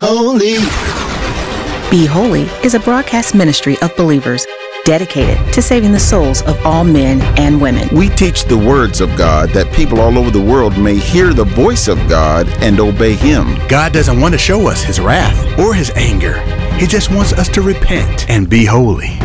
holy. Be Holy is a broadcast ministry of believers dedicated to saving the souls of all men and women. We teach the words of God that people all over the world may hear the voice of God and obey Him. God doesn't want to show us His wrath or His anger. He just wants us to repent and be holy.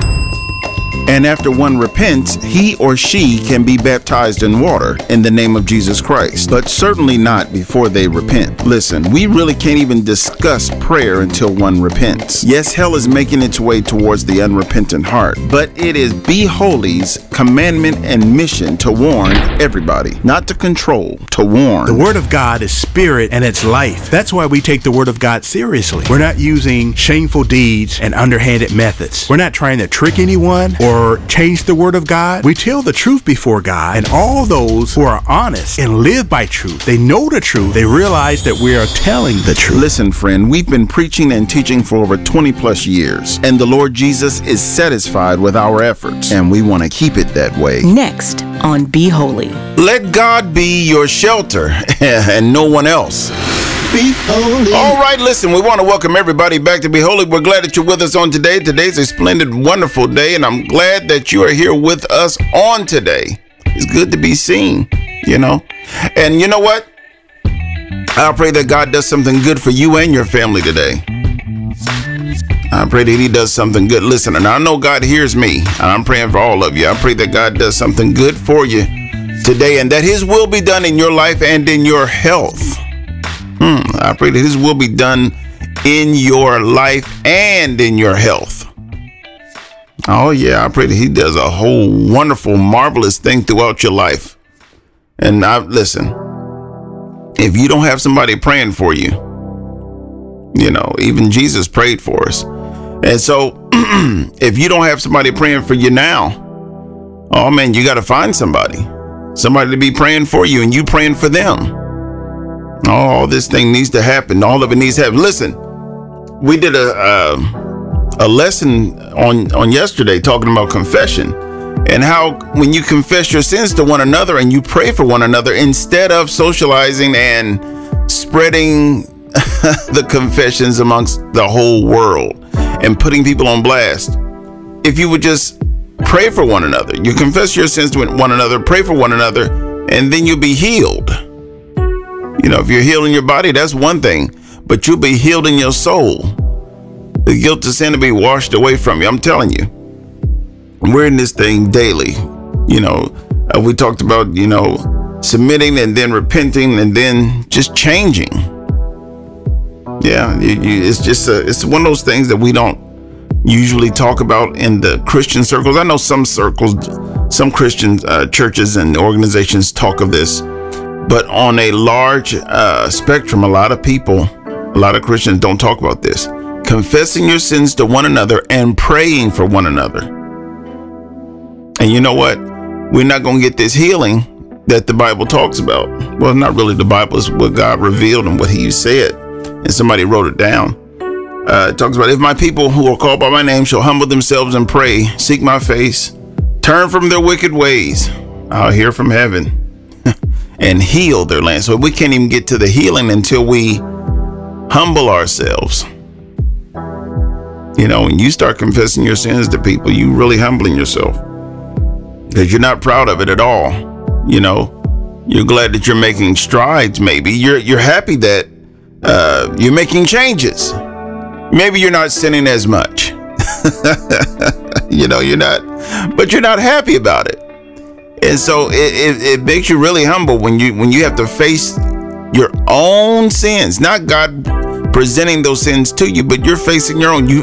And after one repents, he or she can be baptized in water in the name of Jesus Christ, but certainly not before they repent. Listen, we really can't even discuss prayer until one repents. Yes, hell is making its way towards the unrepentant heart, but it is Be Holy's commandment and mission to warn everybody, not to control, to warn. The Word of God is spirit and it's life. That's why we take the Word of God seriously. We're not using shameful deeds and underhanded methods. We're not trying to trick anyone or change the word of God. We tell the truth before God, and all those who are honest and live by truth, they know the truth, they realize that we are telling the truth. Listen, friend, we've been preaching and teaching for over 20 plus years, and the Lord Jesus is satisfied with our efforts, and we want to keep it that way. Next on Be Holy. Let God be your shelter and no one else. Be holy. All right, listen, we want to welcome everybody back to Be Holy. We're glad that you're with us on today. Today's a splendid, wonderful day, and I'm glad that you are here with us on today. It's good to be seen, you know. And you know what? I pray that God does something good for you and your family today. I pray that He does something good. Listen, and I know God hears me, and I'm praying for all of you. I pray that God does something good for you today, and that His will be done in your life and in your health. Hmm, I pray that His will be done in your life and in your health. Oh, yeah, I pray that He does a whole wonderful, marvelous thing throughout your life. And I listen, if you don't have somebody praying for you, you know, even Jesus prayed for us. And so, if you don't have somebody praying for you now, oh man, you got to find somebody, somebody to be praying for you, and you praying for them. All this thing needs to happen. All of it needs to happen. Listen, we did a a lesson on on yesterday talking about confession and how when you confess your sins to one another and you pray for one another instead of socializing and spreading the confessions amongst the whole world and putting people on blast. If you would just pray for one another, you confess your sins to one another, pray for one another, and then you'll be healed. You know, if you're healing your body, that's one thing, but you'll be healed in your soul. The guilt of sin to be washed away from you. I'm telling you, we're in this thing daily. You know, uh, we talked about, you know, submitting and then repenting and then just changing. Yeah, you, you, it's just a, it's one of those things that we don't usually talk about in the Christian circles. I know some circles, some Christian uh, churches and organizations talk of this, but on a large uh, spectrum, a lot of people, a lot of Christians don't talk about this. Confessing your sins to one another and praying for one another. And you know what? We're not going to get this healing that the Bible talks about. Well, not really the Bible, is what God revealed and what He said and somebody wrote it down. Uh, it talks about if my people who are called by my name shall humble themselves and pray, seek my face, turn from their wicked ways, I'll hear from heaven and heal their land. So we can't even get to the healing until we humble ourselves. You know, when you start confessing your sins to people, you really humbling yourself because you're not proud of it at all. You know, you're glad that you're making strides. Maybe you're you're happy that uh, you're making changes. Maybe you're not sinning as much. you know, you're not, but you're not happy about it. And so it, it, it, makes you really humble when you when you have to face your own sins, not God presenting those sins to you, but you're facing your own. You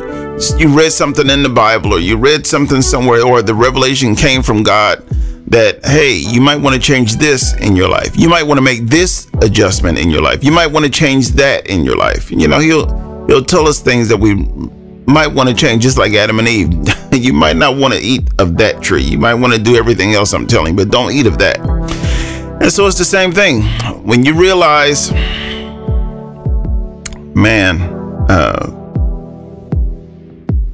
you read something in the Bible or you read something somewhere or the revelation came from God that hey you might want to change this in your life. You might want to make this adjustment in your life. You might want to change that in your life. You know he'll he'll tell us things that we might want to change just like adam and eve. You might not want to eat of that tree. You might want to do everything else i'm telling but don't eat of that. And so it's the same thing. When you realize man uh,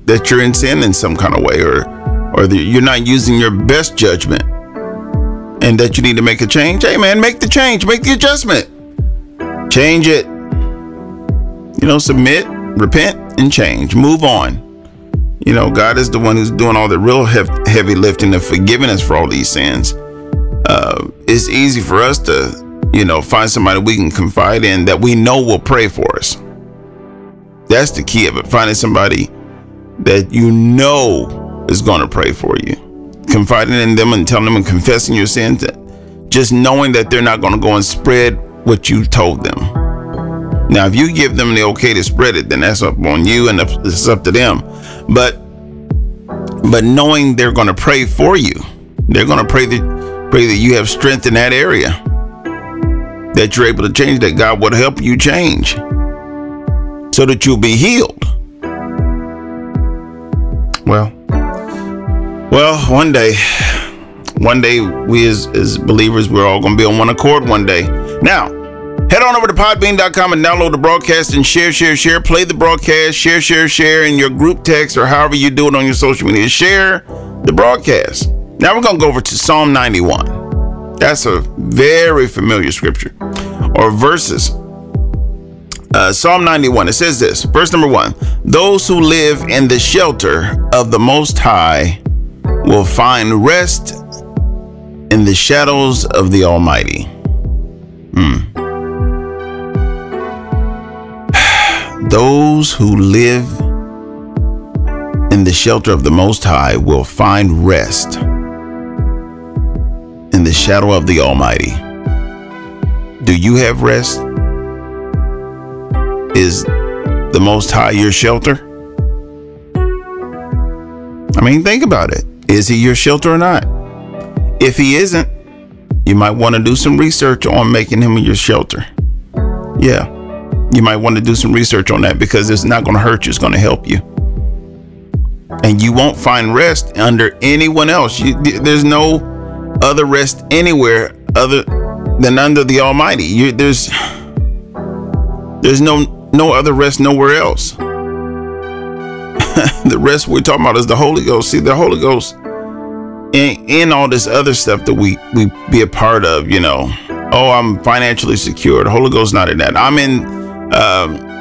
that you're in sin in some kind of way or or you're not using your best judgment and that you need to make a change, hey man, make the change, make the adjustment. Change it. You know, submit, repent, and change. Move on. You know, God is the one who's doing all the real heavy lifting of forgiving us for all these sins. Uh, it's easy for us to, you know, find somebody we can confide in that we know will pray for us. That's the key of it. Finding somebody that you know is going to pray for you. Confiding in them and telling them and confessing your sins. Just knowing that they're not going to go and spread what you told them. Now, if you give them the okay to spread it, then that's up on you and it's up to them. But but knowing they're going to pray for you, they're going to pray that pray that you have strength in that area, that you're able to change, that God will help you change, so that you'll be healed. Well, well, one day, one day we as, as believers, we're all going to be on one accord one day. Now, head on over to podbean.com and download the broadcast and share, share, share. Play the broadcast, share, share, share in your group text or however you do it on your social media. Share the broadcast. Now we're going to go over to Psalm 91. That's a very familiar scripture or verses uh, Psalm 91, it says this, verse number one Those who live in the shelter of the Most High will find rest in the shadows of the Almighty. Hmm. Those who live in the shelter of the Most High will find rest in the shadow of the Almighty. Do you have rest? Is the Most High your shelter? I mean, think about it. Is he your shelter or not? If he isn't, you might want to do some research on making him your shelter. Yeah, you might want to do some research on that because it's not going to hurt you, it's going to help you. And you won't find rest under anyone else. You, there's no other rest anywhere other than under the Almighty. You, there's there's no no other rest nowhere else. the rest we're talking about is the Holy Ghost. See, the Holy Ghost in, in all this other stuff that we we be a part of, you know. Oh, I'm financially secure. The Holy Ghost not in that. I'm in um,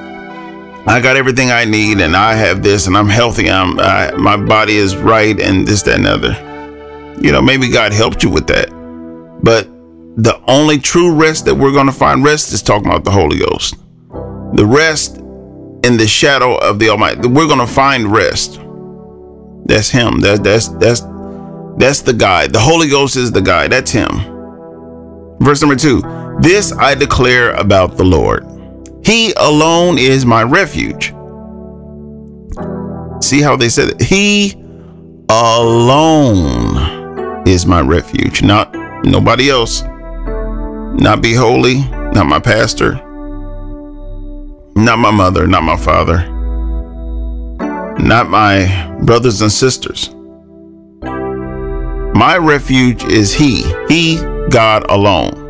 I got everything I need and I have this and I'm healthy. I'm I, my body is right and this, that, and other. You know, maybe God helped you with that. But the only true rest that we're going to find rest is talking about the Holy Ghost the rest in the shadow of the Almighty. We're gonna find rest. That's Him. That, that's that's that's the guide. The Holy Ghost is the guide. That's Him. Verse number two. This I declare about the Lord. He alone is my refuge. See how they said it? He alone is my refuge, not nobody else. Not be holy, not my pastor, not my mother, not my father, not my brothers and sisters. My refuge is He, He, God alone.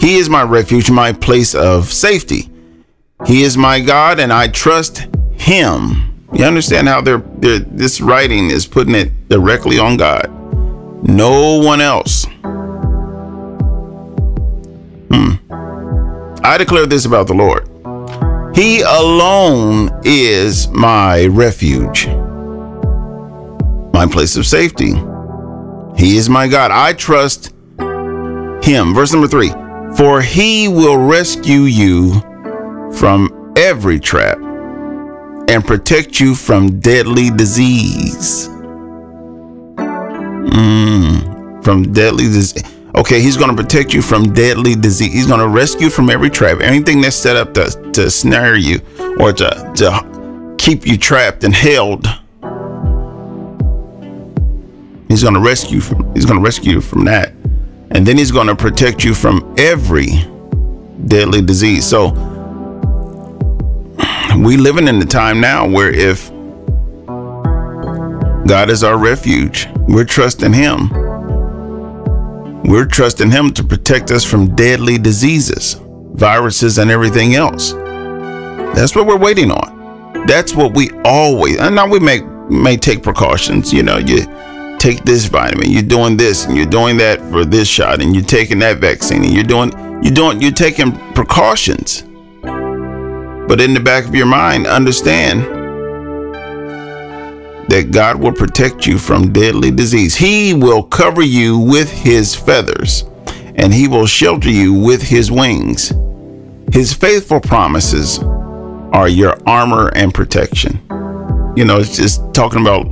He is my refuge, my place of safety. He is my God, and I trust Him. You understand how they're, they're, this writing is putting it directly on God, no one else. Hmm. I declare this about the Lord He alone is my refuge, my place of safety. He is my God. I trust Him. Verse number three For He will rescue you from every trap and protect you from deadly disease. Mm, from deadly disease Okay, he's going to protect you from deadly disease. He's going to rescue you from every trap, anything that's set up to, to snare you or to, to keep you trapped and held. He's going to rescue from he's going to rescue you from that. And then he's going to protect you from every deadly disease. So we living in the time now where if God is our refuge, we're trusting him we're trusting Him to protect us from deadly diseases, viruses, and everything else. That's what we're waiting on. That's what we always, and now we may, may take precautions. You know, you take this vitamin, you're doing this, and you're doing that for this shot, and you're taking that vaccine, and you're doing, you're doing, you're taking precautions. But in the back of your mind, understand that God will protect you from deadly disease. He will cover you with his feathers, and he will shelter you with his wings. His faithful promises are your armor and protection. You know, it's just talking about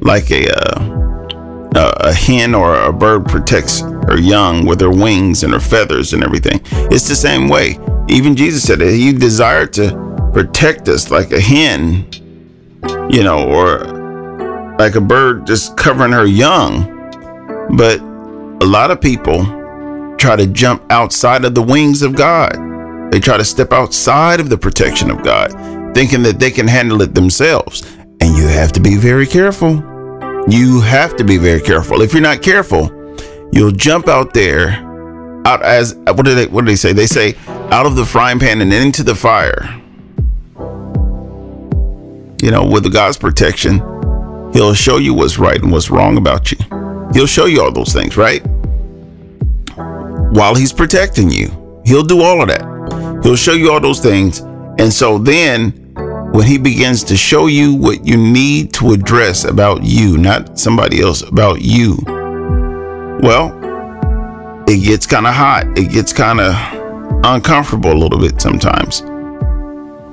like a uh, a hen or a bird protects her young with her wings and her feathers and everything. It's the same way. Even Jesus said that he desired to protect us like a hen, you know, or like a bird just covering her young. But a lot of people try to jump outside of the wings of God. They try to step outside of the protection of God, thinking that they can handle it themselves. And you have to be very careful. You have to be very careful. If you're not careful, you'll jump out there out as what do they what do they say? They say out of the frying pan and into the fire. You know, with God's protection, He'll show you what's right and what's wrong about you. He'll show you all those things, right? While he's protecting you, he'll do all of that. He'll show you all those things. And so then when he begins to show you what you need to address about you, not somebody else, about you, well, it gets kind of hot. It gets kind of uncomfortable a little bit sometimes.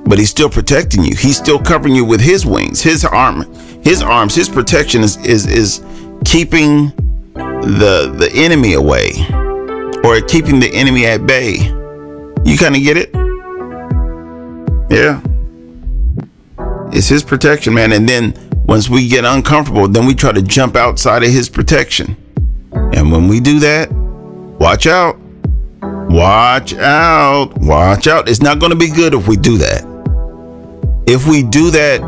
But he's still protecting you. He's still covering you with his wings, his arm, his arms, his protection is is is keeping the the enemy away or keeping the enemy at bay. You kind of get it? Yeah. It's his protection, man. And then once we get uncomfortable, then we try to jump outside of his protection. And when we do that, watch out. Watch out. Watch out. It's not going to be good if we do that. If we do that,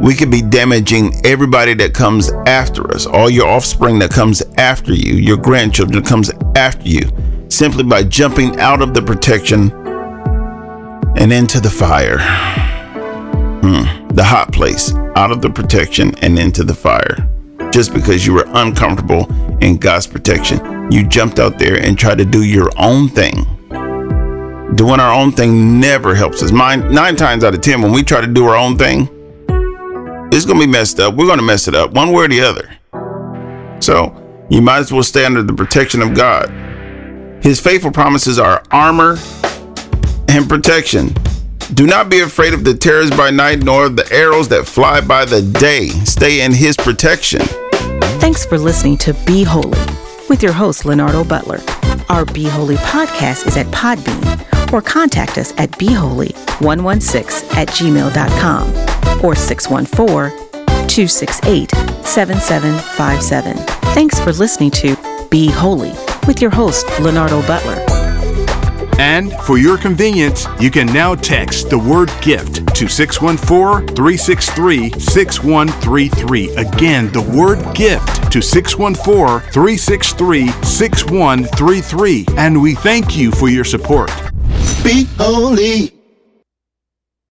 we could be damaging everybody that comes after us, all your offspring that comes after you, your grandchildren that comes after you, simply by jumping out of the protection and into the fire. Hmm. The hot place, out of the protection and into the fire. Just because you were uncomfortable in God's protection, you jumped out there and tried to do your own thing. Doing our own thing never helps us. Nine, nine times out of ten, when we try to do our own thing, it's going to be messed up. We're going to mess it up one way or the other. So you might as well stay under the protection of God. His faithful promises are armor and protection. Do not be afraid of the terrors by night, nor the arrows that fly by the day. Stay in his protection. Thanks for listening to Be Holy with your host, Leonardo Butler. Our Be Holy podcast is at Podbean or contact us at beholy116 at gmail.com or 614 268 7757. Thanks for listening to Be Holy with your host, Leonardo Butler. And for your convenience, you can now text the word gift to 614 363 6133. Again, the word gift to 614 363 6133. And we thank you for your support. Be holy.